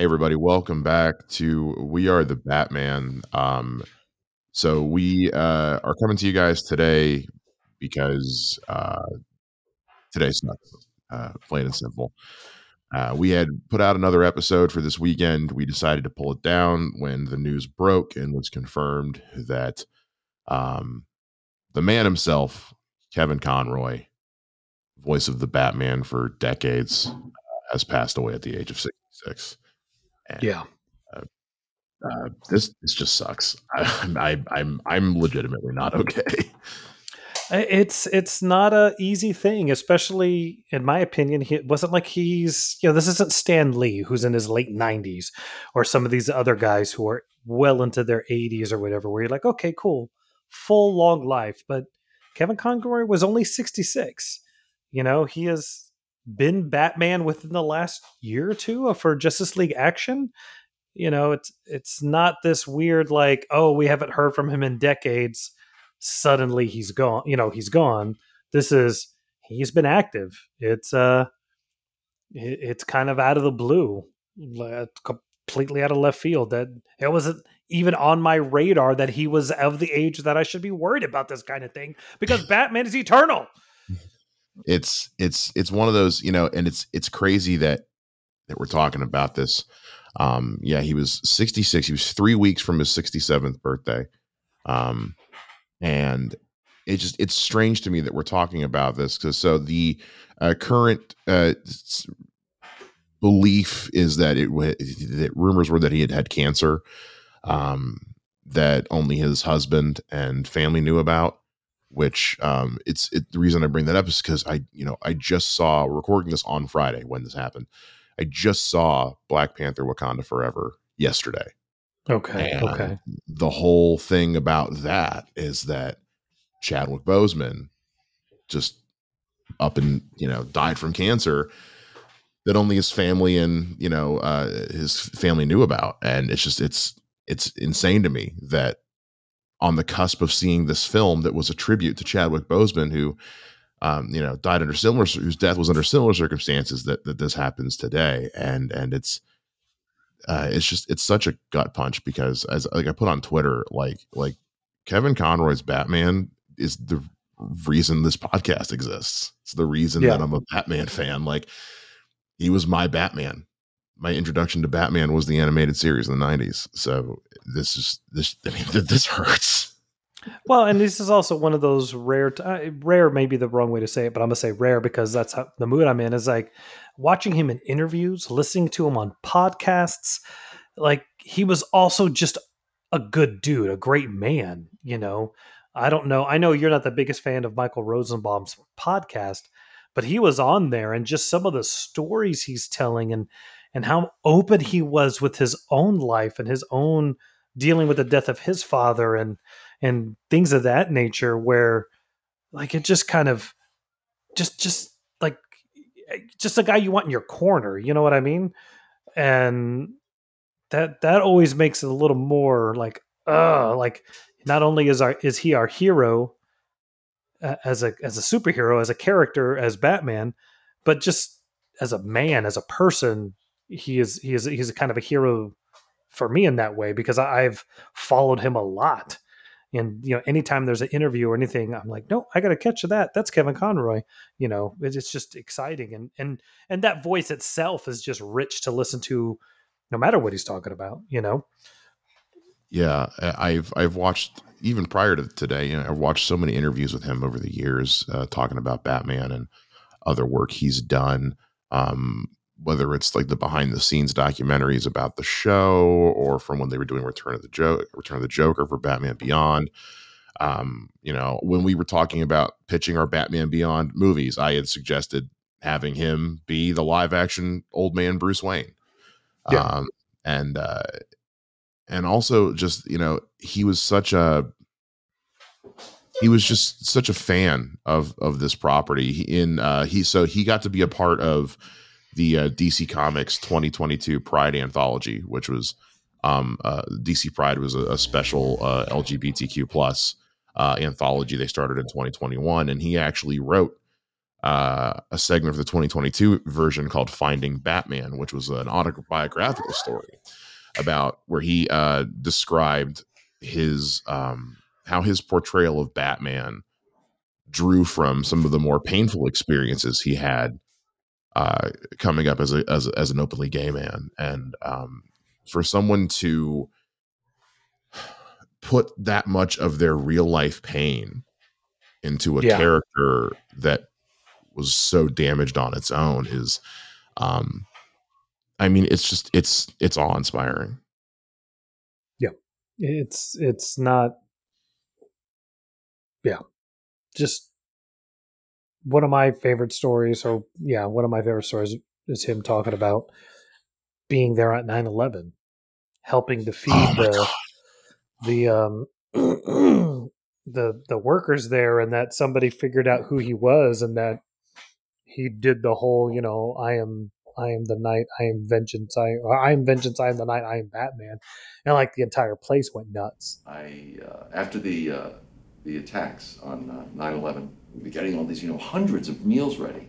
Hey everybody, welcome back to We Are the Batman. Um, so we uh, are coming to you guys today because uh, sucks, uh, plain and simple. Uh, we had put out another episode for this weekend. We decided to pull it down when the news broke and was confirmed that um, the man himself, Kevin Conroy, voice of the Batman for decades, uh, has passed away at the age of 66. And, Yeah. uh, this this just sucks. I, I I'm I'm legitimately not okay. It's it's not a easy thing, especially in my opinion. He, it wasn't like he's you know this isn't Stan Lee who's in his late nineties, or some of these other guys who are well into their eighties or whatever. Where you're like, okay, cool, full long life. But Kevin Conroy was only sixty six. You know, he has been Batman within the last year or two for Justice League Action. You know, it's it's not this weird like, oh, we haven't heard from him in decades. Suddenly he's gone you know he's gone. This is he's been active. It's uh it, it's kind of out of the blue completely out of left field. That it wasn't even on my radar that he was of the age that i should be worried about this kind of thing because batman is eternal It's it's it's one of those you know, and it's it's crazy that that we're talking about this. Um, yeah, he was 66. He was three weeks from his 67th birthday. Um, and it just it's strange to me that we're talking about this because so the uh, current uh, belief is that it that rumors were that he had had cancer um, that only his husband and family knew about which um, it's it, the reason I bring that up is because I you know I just saw recording this on Friday when this happened. I just saw Black Panther Wakanda Forever yesterday. Okay and okay. the whole thing about that is that Chadwick Boseman just up and you know died from cancer that only his family and you know uh, his family knew about, and it's just it's it's insane to me that on the cusp of seeing this film that was a tribute to Chadwick Boseman, who um, you know died under similar whose death was under similar circumstances, that that this happens today, and and it's uh, it's just it's such a gut punch because as like I put on Twitter, like like Kevin Conroy's Batman is the reason this podcast exists. It's the reason Yeah. that I'm a Batman fan. Like he was my Batman. My introduction to Batman was the animated series in the '90s. So this is this. I mean, this hurts. Well, and this is also one of those rare, uh, rare may be the wrong way to say it, but I'm gonna say rare because that's how the mood I'm in is like watching him in interviews, listening to him on podcasts. Like he was also just a good dude, a great man. You know, I don't know. I know you're not the biggest fan of Michael Rosenbaum's podcast, but he was on there, and just some of the stories he's telling, and and how open he was with his own life and his own dealing with the death of his father and and things of that nature where like it just kind of just just like just a guy you want in your corner you know what i mean? And that that always makes it a little more like uh like not only is our is he our hero uh, as a as a superhero as a character as batman but just as a man as a person he is he is he's a kind of a hero for me in that way because i've followed him a lot and you know anytime there's an interview or anything i'm like no i gotta catch that that's kevin conroy you know it's just exciting and and and that voice itself is just rich to listen to no matter what he's talking about you know Yeah, I've I've watched even prior to today. You know, I've watched so many interviews with him over the years, uh, talking about Batman and other work he's done. Um, whether it's like the behind the scenes documentaries about the show, or from when they were doing Return of the Joke, Return of the Joker for Batman Beyond. Um, you know, when we were talking about pitching our Batman Beyond movies, I had suggested having him be the live action old man Bruce Wayne. Yeah. Um, and uh, and also just you know he was such a he was just such a fan of of this property He- in uh he so he got to be a part of the uh, DC Comics 2022 Pride anthology which was um uh DC Pride was a, a special uh LGBTQ plus uh anthology they started in 2021 and he actually wrote uh, a segment for the 2022 version called Finding Batman, which was an autobiographical story about where he uh, described his um, how his portrayal of Batman drew from some of the more painful experiences he had uh, coming up as a as, as an openly gay man, and um, for someone to put that much of their real life pain into a Yeah. character that was so damaged on its own is um i mean it's just it's it's awe inspiring Yeah. It's it's not. Yeah, just one of my favorite stories. Or yeah, one of my favorite stories is him talking about being there at 9-11, helping to feed Oh the God. the um the the workers there and that somebody figured out who he was and that he did the whole you know i am i am the night i am vengeance i i am vengeance i am the night i am batman and like the entire place went nuts I uh, after the uh, the attacks on uh, 9/11, we'd be getting all these, you know, hundreds of meals ready,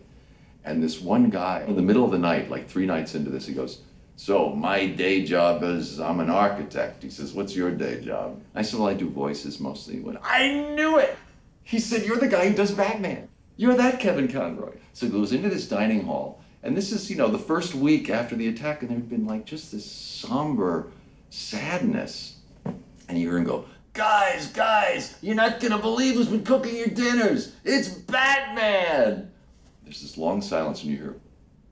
and this one guy in the middle of the night, like three nights into this, he goes, "So my day job is I'm an architect." He says, "What's your day job?" I said, "Well, I do voices mostly." He went, "I knew it." He said, "You're the guy who does Batman. You're that Kevin Conroy." So he goes into this dining hall, and this is, you know, the first week after the attack, and there had been like just this somber sadness. And you hear him go, Guys, guys, you're not gonna believe who's been cooking your dinners. It's Batman. There's this long silence, and you hear,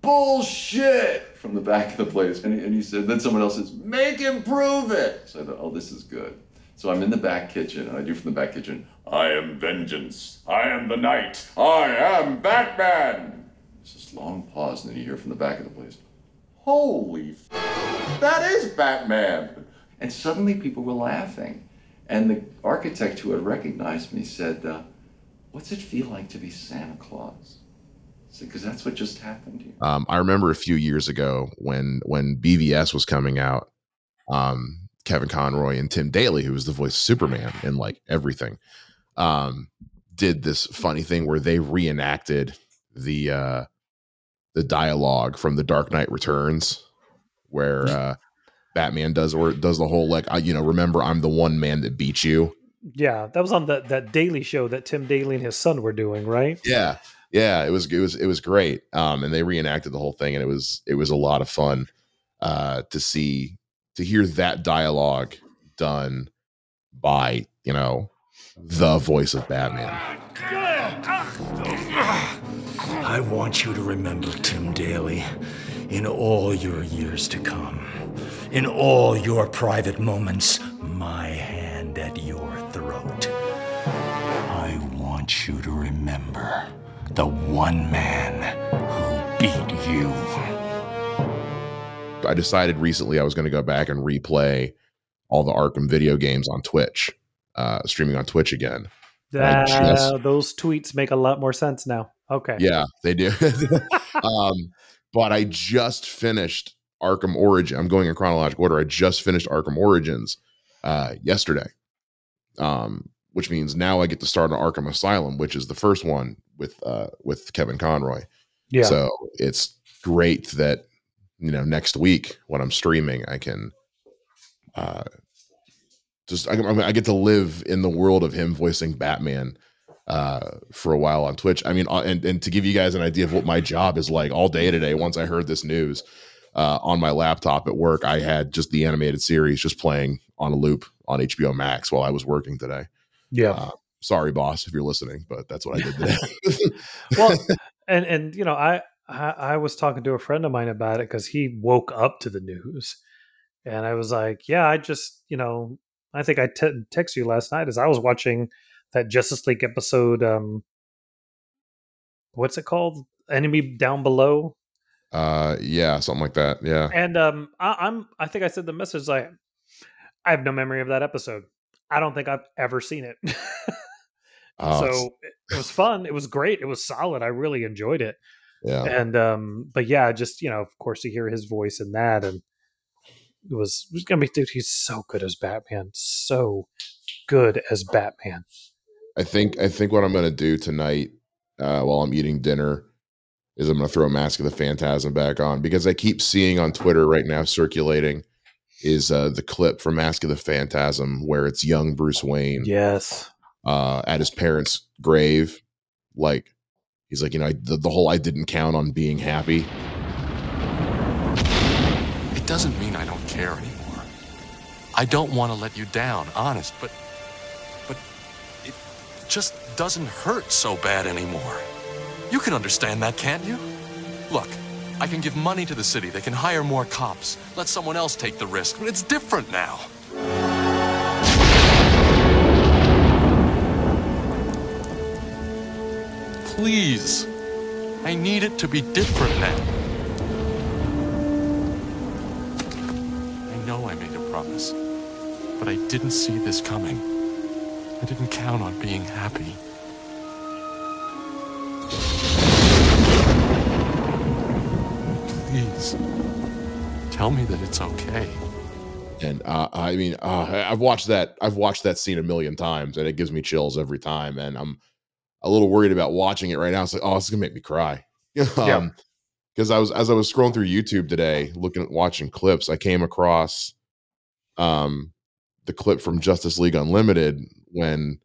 Bullshit from the back of the place. And he, and he said, Then someone else says, Make him prove it. So I thought, Oh, this is good. So I'm in the back kitchen, and I do from the back kitchen, I am vengeance. I am the night. I am Batman. There's this long pause, and then you hear from the back of the place, Holy f- that is Batman. And suddenly people were laughing. And the architect who had recognized me said, uh, What's it feel like to be Santa Claus? Because that's what just happened here. um i remember a few years ago when when bvs was coming out um kevin conroy and tim daly who was the voice of superman and like everything um did this funny thing where they reenacted the uh the dialogue from the dark knight returns where uh batman does or does the whole like I, you know remember i'm the one man that beat you? Yeah that was on that that daily show that tim daly and his son were doing right? Yeah yeah it was it was it was great. Um and they reenacted the whole thing and it was it was a lot of fun uh to see to hear that dialogue done by you know the voice of batman. I want you to remember Tim Daly in all your years to come. In all your private moments, my hand at your throat. I want you to remember the one man who beat you. i decided recently i was going to go back and replay all the arkham video games on twitch uh streaming on twitch again I that, just- those tweets make a lot more sense now okay Yeah, they do. um, but I just finished Arkham Origin. I'm going in chronological order. I just finished Arkham Origins uh, yesterday, um, which means now I get to start on Arkham Asylum, which is the first one with uh, with Kevin Conroy. yeah So it's great that you know next week when I'm streaming, I can uh, just I, I I get to live in the world of him voicing Batman uh, for a while on Twitch. I mean, uh, and and to give you guys an idea of what my job is like all day today. Once I heard this news uh, on my laptop at work, I had just the animated series just playing on a loop on HBO Max while I was working today. yeah Uh, sorry, boss, if you're listening, but that's what I did today. well and and you know I, I i was talking to a friend of mine about it because he woke up to the news and i was like yeah i just you know i think i texted you last night as i was watching that justice league episode um what's it called? Enemy down below? Uh, yeah, something like that. Yeah. and um I, i'm i think i said the message like i have no memory of that episode. I don't think i've ever seen it. Oh, so it, it was fun. It was great. It was solid. I really enjoyed it. Yeah. and um but yeah just you know of course to hear his voice in that and it was it was gonna be dude he's so good as batman. So good as batman I think I think what I'm gonna do tonight, uh, while I'm eating dinner is I'm going to throw a Mask of the Phantasm back on because I keep seeing on Twitter right now circulating is uh, the clip from Mask of the Phantasm where it's young Bruce Wayne Yes. uh, at his parents' grave. Like, he's like, you know, I, the, the whole I didn't count on being happy. It doesn't mean I don't care anymore. I don't want to let you down, honest, but but it just doesn't hurt so bad anymore. You can understand that, can't you? Look, I can give money to the city. They can hire more cops. Let someone else take the risk. But it's different now. Please. I need it to be different now. I know I made a promise, but I didn't see this coming. I didn't count on being happy. Please, tell me that it's okay. And uh, I mean, uh, I've watched that. I've watched that scene a million times, and it gives me chills every time. And I'm a little worried about watching it right now. It's like, oh, it's gonna make me cry. um, because I was as I was scrolling through YouTube today, looking at watching clips, I came across um the clip from Justice League Unlimited when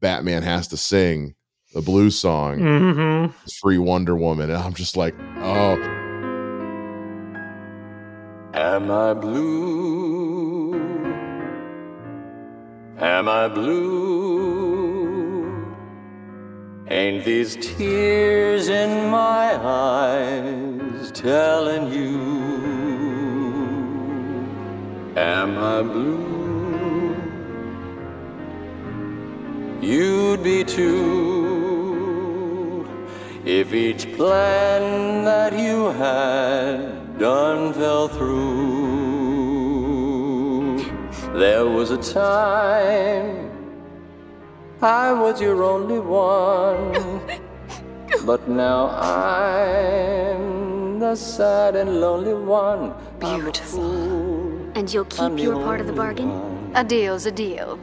Batman has to sing the blues song hmm "Free Wonder Woman," and I'm just like, oh, Am I blue? Am I blue? Ain't these tears in my eyes telling you? Am I blue? You'd be too if each plan that you had done fell through. There was a time I was your only one, but now I'm the sad and lonely one. Beautiful. And you'll keep your part of the bargain? one. A deal's a deal.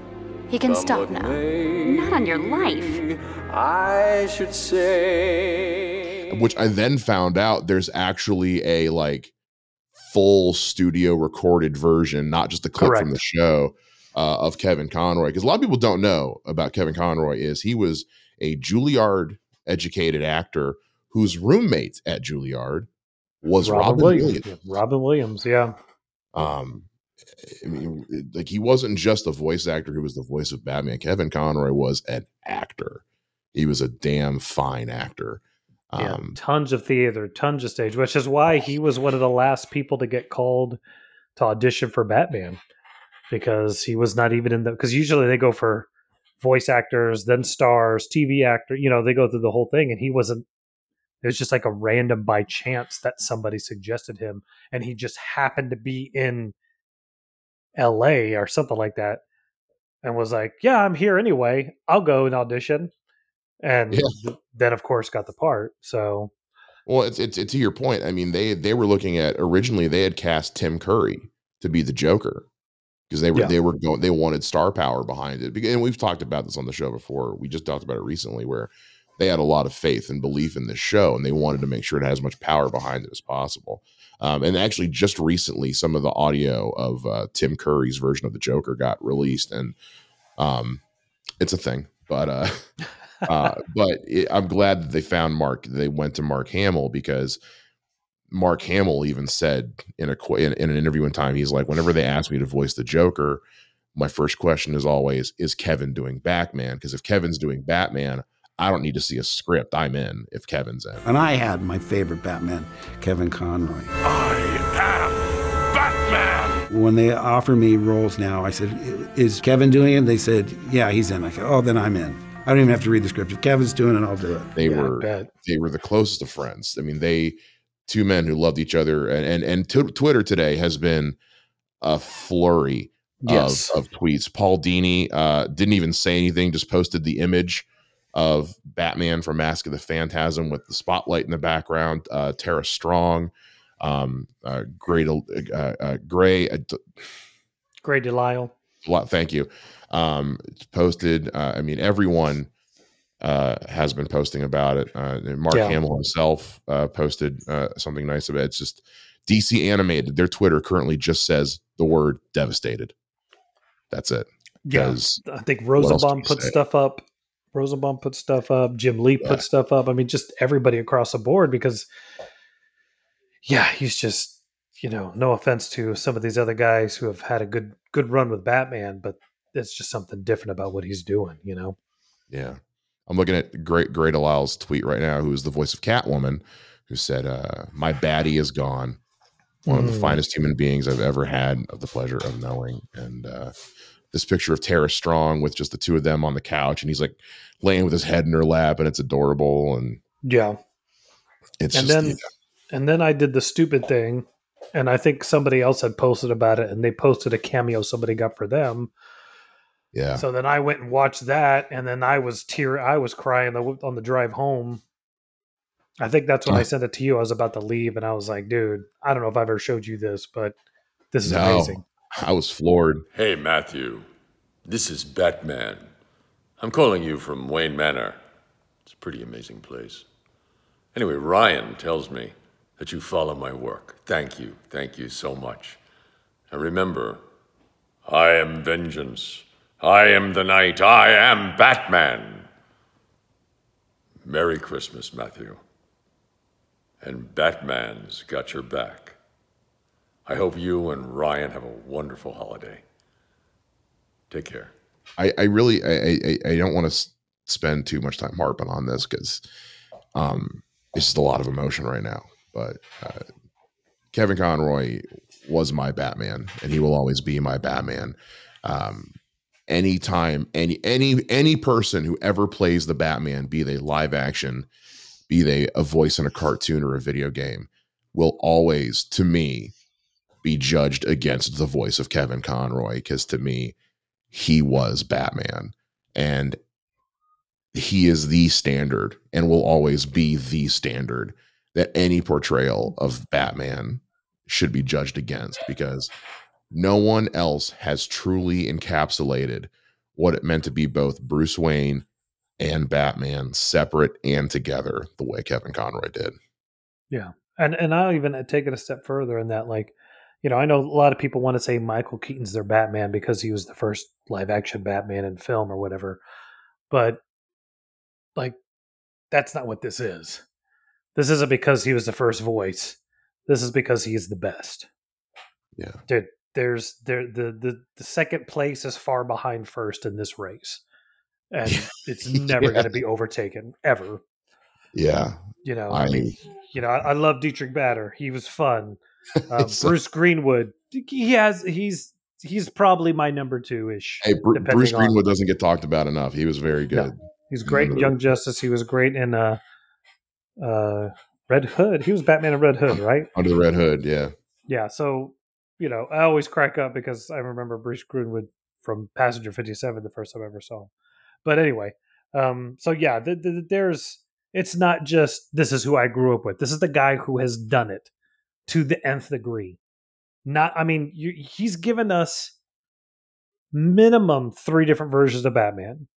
He can Come stop now. may, Not on your life. I should say. which I then found out there's actually a like full studio recorded version, not just a clip from the show uh, of Kevin Conroy. Because a lot of people don't know about Kevin Conroy is he was a Juilliard educated actor whose roommate at Juilliard was Robin, Williams. Yeah, Robin Williams. Yeah. Um, I mean, it- like he wasn't just a voice actor who was the voice of Batman. Kevin Conroy was an actor. He was a damn fine actor. Yeah, Um, tons of theater, tons of stage, which is why he was one of the last people to get called to audition for Batman because he was not even in the because usually they go for voice actors, then stars, TV actor, you know, they go through the whole thing and he wasn't it was just like a random by chance that somebody suggested him and he just happened to be in LA or something like that and was like, "Yeah, I'm here anyway. I'll go and audition." And Yeah. then of course got the part. So Well, it's, it's it's to your point. I mean, they they were looking at originally they had cast Tim Curry to be the Joker because they were Yeah. they were going they wanted star power behind it. And we've talked about this on the show before. We just talked about it recently where they had a lot of faith and belief in this show, and they wanted to make sure it has as much power behind it as possible. Um, and actually, just recently, some of the audio of uh, Tim Curry's version of the Joker got released, and um, it's a thing. But uh, uh, but it, I'm glad that they found Mark. They went to Mark Hamill because Mark Hamill even said in a in, in an interview in time, he's like, whenever they ask me to voice the Joker, my first question is always, is Kevin doing Batman? Because if Kevin's doing Batman, I don't need to see a script. I'm in if Kevin's in. And I had my favorite Batman, Kevin Conroy. I am Batman! When they offer me roles now, I said, Is Kevin doing it? They said, Yeah, he's in. I said, Oh, then I'm in. I don't even have to read the script. If Kevin's doing it, I'll do it. They yeah, were they were the closest of friends. I mean, they two men who loved each other, and and, and t- Twitter today has been a flurry Yes. of, of tweets. Paul Dini uh, didn't even say anything; just posted the image of Batman from Mask of the Phantasm with the spotlight in the background. Uh, Tara Strong, um, uh, Great, uh, uh, Gray. Uh, Grey DeLisle. lot, thank you. Um, it's posted. Uh, I mean, everyone uh, has been posting about it. Uh, Mark Yeah. Hamill himself uh, posted uh, something nice about it. It's just DC Animated. Their Twitter currently just says the word "devastated." That's it. Yeah, I think Rosenbaum put stuff up. Rosenbaum put stuff up. Jim Lee put Yeah. stuff up. I mean, just everybody across the board because, yeah, he's just you know, no offense to some of these other guys who have had a good good run with Batman, but it's just something different about what he's doing. You know, Yeah. I'm looking at Great Great Lyle's tweet right now, who is the voice of Catwoman, who said, uh, My baddie is gone. One of the Mm. finest human beings I've ever had of the pleasure of knowing. And uh, this picture of Tara Strong with just the two of them on the couch, and he's like laying with his head in her lap, and it's adorable. And yeah. it's and just, then and then I did the stupid thing, and I think somebody else had posted about it, and they posted a cameo somebody got for them. yeah. So then I went and watched that, and then I was tear I was crying on the drive home. I think that's when I Yeah. sent it to you. I was about to leave, and I was like, "Dude, I don't know if I've ever showed you this, but this is No. amazing." I was floored. Hey, Matthew. This is Batman. I'm calling you from Wayne Manor. It's a pretty amazing place. Anyway, Ryan tells me that you follow my work. Thank you. Thank you so much. And remember, I am vengeance. I am the night. I am Batman. Merry Christmas, Matthew. And Batman's got your back. I hope you and Ryan have a wonderful holiday. Take care. I, I really I, I, I don't want to spend too much time harping on this because um, it's just a lot of emotion right now. But uh, Kevin Conroy was my Batman, and he will always be my Batman. Um, anytime any any any person who ever plays the Batman, be they live action, be they a voice in a cartoon or a video game, will always, to me, be judged against the voice of Kevin Conroy because to me he was Batman and he is the standard and will always be the standard that any portrayal of Batman should be judged against because no one else has truly encapsulated what it meant to be both Bruce Wayne and Batman separate and together the way Kevin Conroy did. Yeah. And and I'll even uh, take it a step further in that, like, you know, I know a lot of people want to say Michael Keaton's their Batman because he was the first live action Batman in film or whatever, but like, that's not what this is. This isn't because he was the first voice. This is because he's the best. Yeah. Dude, there's there the the the second place is far behind first in this race, and it's never Yeah. going to be overtaken ever. Yeah. You know, I, mean, you know, I, I love Diedrich Bader. He was fun. So- Bruce Greenwood, he has he's he's probably my number two ish. Hey, depending Bruce on- Greenwood doesn't get talked about enough. He was very No. good. He's great in Young Justice. He was great in uh, uh, Red Hood. He was Batman in Red Hood, right? Under the Red Hood, yeah. Yeah. So you know, I always crack up because I remember Bruce Greenwood from Passenger Fifty Seven the first time I ever saw him. But anyway, um, so yeah, the, the, there's it's not just this is who I grew up with. This is the guy who has done it to the nth degree. Not, I mean, you, he's given us minimum three different versions of Batman.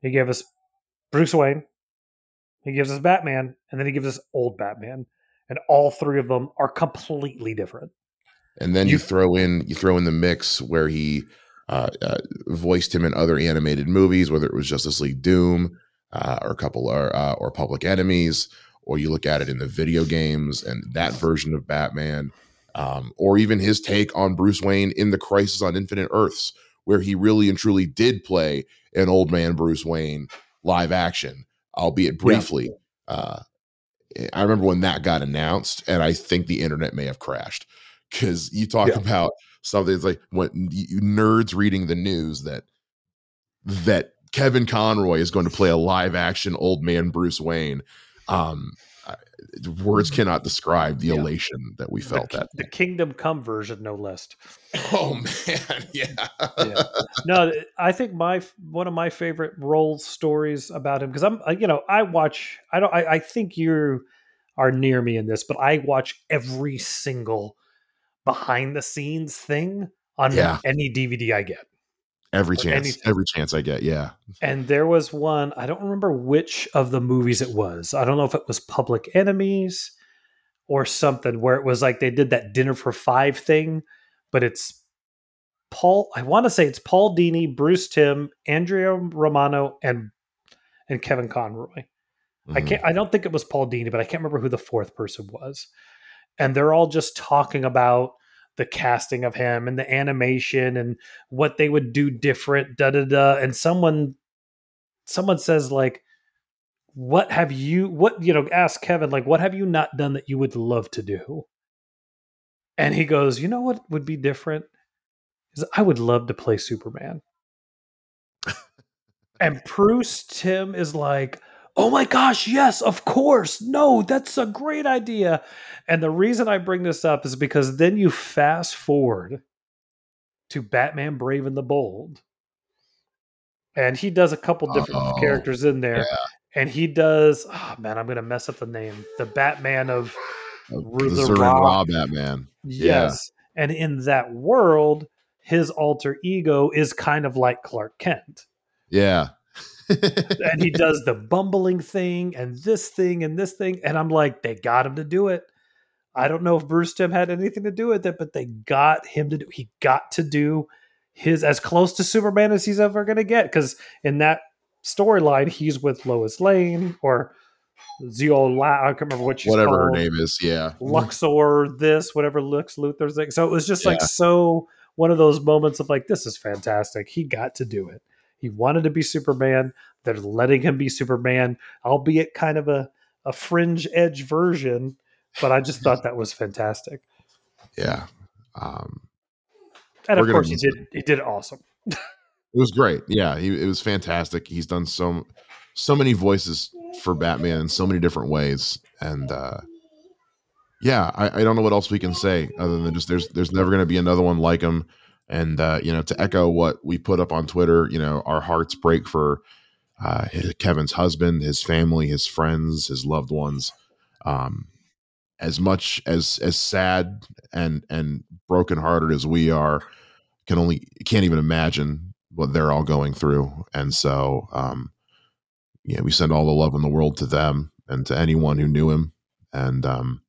He gave us Bruce Wayne, he gives us Batman, and then he gives us old Batman, and all three of them are completely different. And then you, You- throw in you throw in the mix where he uh, uh, voiced him in other animated movies, whether it was Justice League Doom uh, or a couple or uh, or Public Enemies, or you look at it in the video games and that version of Batman, um, or even his take on Bruce Wayne in the Crisis on Infinite Earths, where he really and truly did play an old man Bruce Wayne live action, albeit briefly. Uh, I remember when that got announced, and I think the internet may have crashed because you talk Yeah. about something that's like when you nerds reading the news that that Kevin Conroy is going to play a live action old man Bruce Wayne. Um, I- words cannot describe the Yeah. elation that we felt the, that. the Kingdom Come version, no less. Oh man, yeah, Yeah. no, I think my one of my favorite role stories about him because I'm you know I watch I don't I, I think you are near me in this, but I watch every single behind the scenes thing on Yeah. any DVD I get. Every chance, anything. every chance I get. Yeah, And there was one, I don't remember which of the movies it was. I don't know if it was Public Enemies or something where it was like they did that dinner for five thing, but it's Paul, I want to say it's Paul Dini, Bruce Timm, Andrea Romano, and and Kevin Conroy. I Mhm. can't I don't think it was Paul Dini, but I can't remember who the fourth person was. And they're all just talking about the casting of him and the animation and what they would do different, da da da. And someone someone says like what have you what you know ask kevin like what have you not done that you would love to do? And he goes you know what would be different? Is i would love to play superman. And bruce timm is like oh my gosh yes of course. No that's a great idea. And the reason i bring this up is because then you fast forward to batman brave and the bold. And he does a couple different Oh, characters in there yeah. and he does oh man i'm gonna mess up the name the batman of the Ra- Ra Batman. Yeah. yes. And in that world his alter ego is kind of like clark kent. Yeah, and he does the bumbling thing and this thing and this thing and i'm like they got him to do it. I don't know if bruce timm had anything to do with it but they got him to do he got to do his as close to superman as he's ever going to get because in that storyline he's with lois lane or zio La- i can't remember what she's whatever her name is. Yeah, luxor this whatever lux luthor's like so it was just like so one of those moments of like this is fantastic. He got to do it he wanted to be superman they're letting him be superman albeit kind of a, a fringe edge version but i just thought that was fantastic yeah. Um, and of course he did he did awesome It was great. Yeah, he, it was fantastic. He's done so so many voices for Batman in so many different ways, and uh, yeah, I, I don't know what else we can say other than just there's there's never going to be another one like him. And uh, you know, to echo what we put up on Twitter, you know, our hearts break for uh, his- Kevin's husband, his family, his friends, his loved ones. Um, as much as as sad and and brokenhearted as we are, can only can't even imagine what they're all going through. And so, um, yeah, we send all the love in the world to them and to anyone who knew him. And um,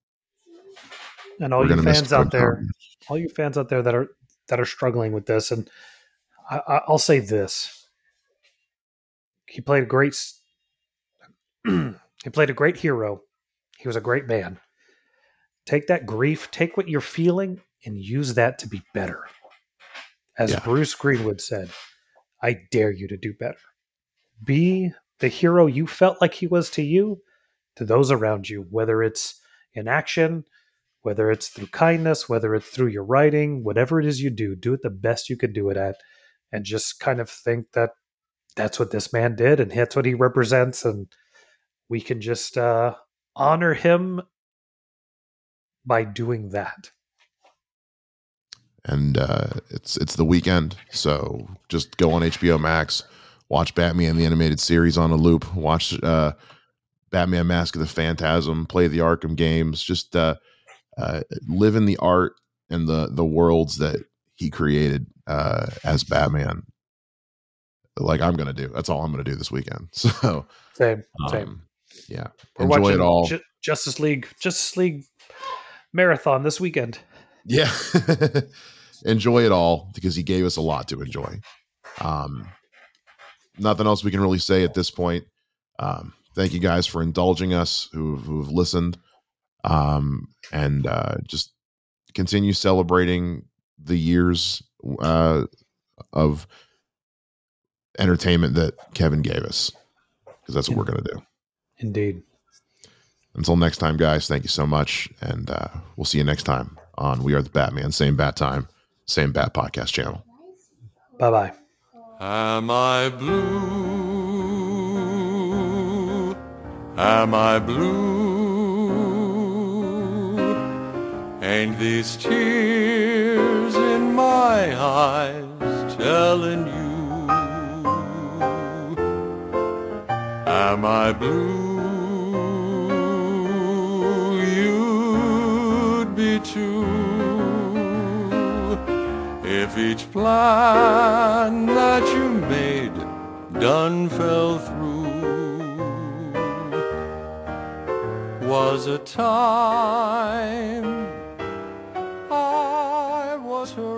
and all you fans out there all you fans out there that are that are struggling with this. And I, I, i'll say this. He played a great he played a great hero. He was a great man. Take that grief take what you're feeling and use that to be better. As Yeah. bruce greenwood said i dare you to do better. Be the hero you felt like he was to you to those around you whether it's in action whether it's through kindness, whether it's through your writing, whatever it is you do, do it the best you could do it at. And just kind of think that that's what this man did and that's what he represents. And we can just uh, honor him by doing that. and uh, it's it's the weekend, so just go on HBO Max, watch Batman the animated series on a loop, watch uh, Batman Mask of the Phantasm, play the Arkham games, just uh, live in the art and the the worlds that he created uh, as Batman. Like I'm gonna do. That's all I'm gonna do this weekend. So Same, same. um, yeah, We're enjoy watching it all. Ju- Justice League, Justice League marathon this weekend. Yeah. enjoy it all because he gave us a lot to enjoy. Um, nothing else we can really say at this point. Um, thank you guys for indulging us who, who've listened. Um, and uh, just continue celebrating the years uh, of entertainment that Kevin gave us because that's what we're going to do. Indeed. Until next time, guys, thank you so much. And uh, we'll see you next time on We Are the Batman, same bat time, same bat podcast channel. Bye bye. Am I blue? Am I blue? Ain't these tears in my eyes telling you? Am I blue? You'd be too If each plan that you made done fell through, was a time Was her.